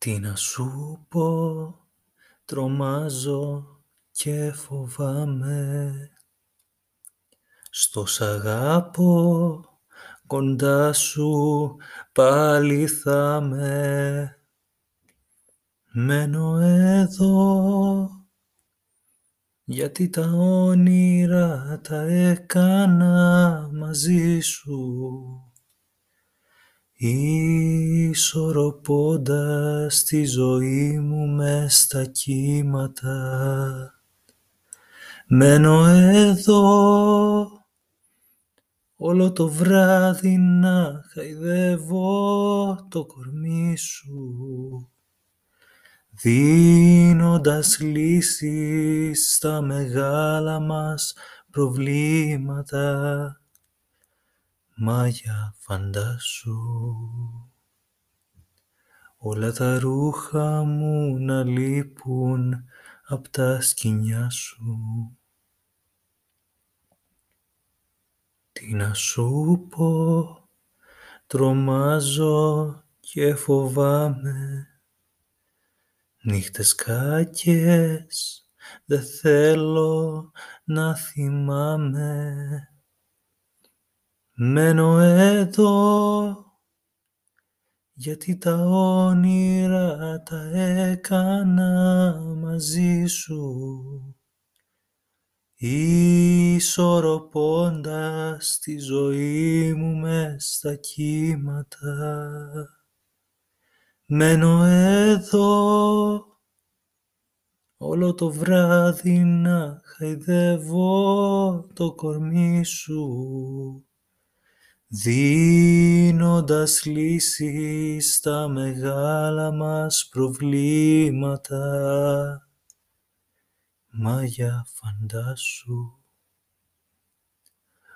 Τι να σου πω, τρομάζω και φοβάμαι. Στο σ' αγάπω, κοντά σου πάλι θα με Μένω εδώ, γιατί τα όνειρα τα έκανα μαζί σου Ισορροπώντας τη ζωή μου μες στα κύματα. Μένω εδώ όλο το βράδυ να χαϊδεύω το κορμί σου δίνοντας λύσεις στα μεγάλα μας προβλήματα. Μάγια φαντάσου όλα τα ρούχα μου να λείπουν απ' τα σκοινιά σου. Τι να σου πω, τρομάζω και φοβάμαι Νύχτες κακές δεν θέλω να θυμάμαι Μένω εδώ γιατί τα όνειρα τα έκανα μαζί σου. Ισορροπώντας τη ζωή μου μες στα κύματα. Μένω εδώ όλο το βράδυ να χαϊδεύω το κορμί σου δίνοντας λύσεις στα μεγάλα μας προβλήματα. Μάγια φαντάσου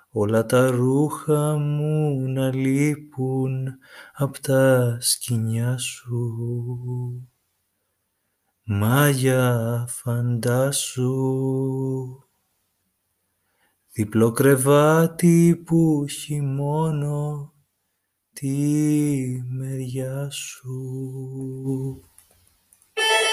όλα τα ρούχα μου να λείπουν απ' τα σκοινιά σου. Μάγια φαντάσου Διπλό κρεβάτι που έχει μόνο τη μεριά σου.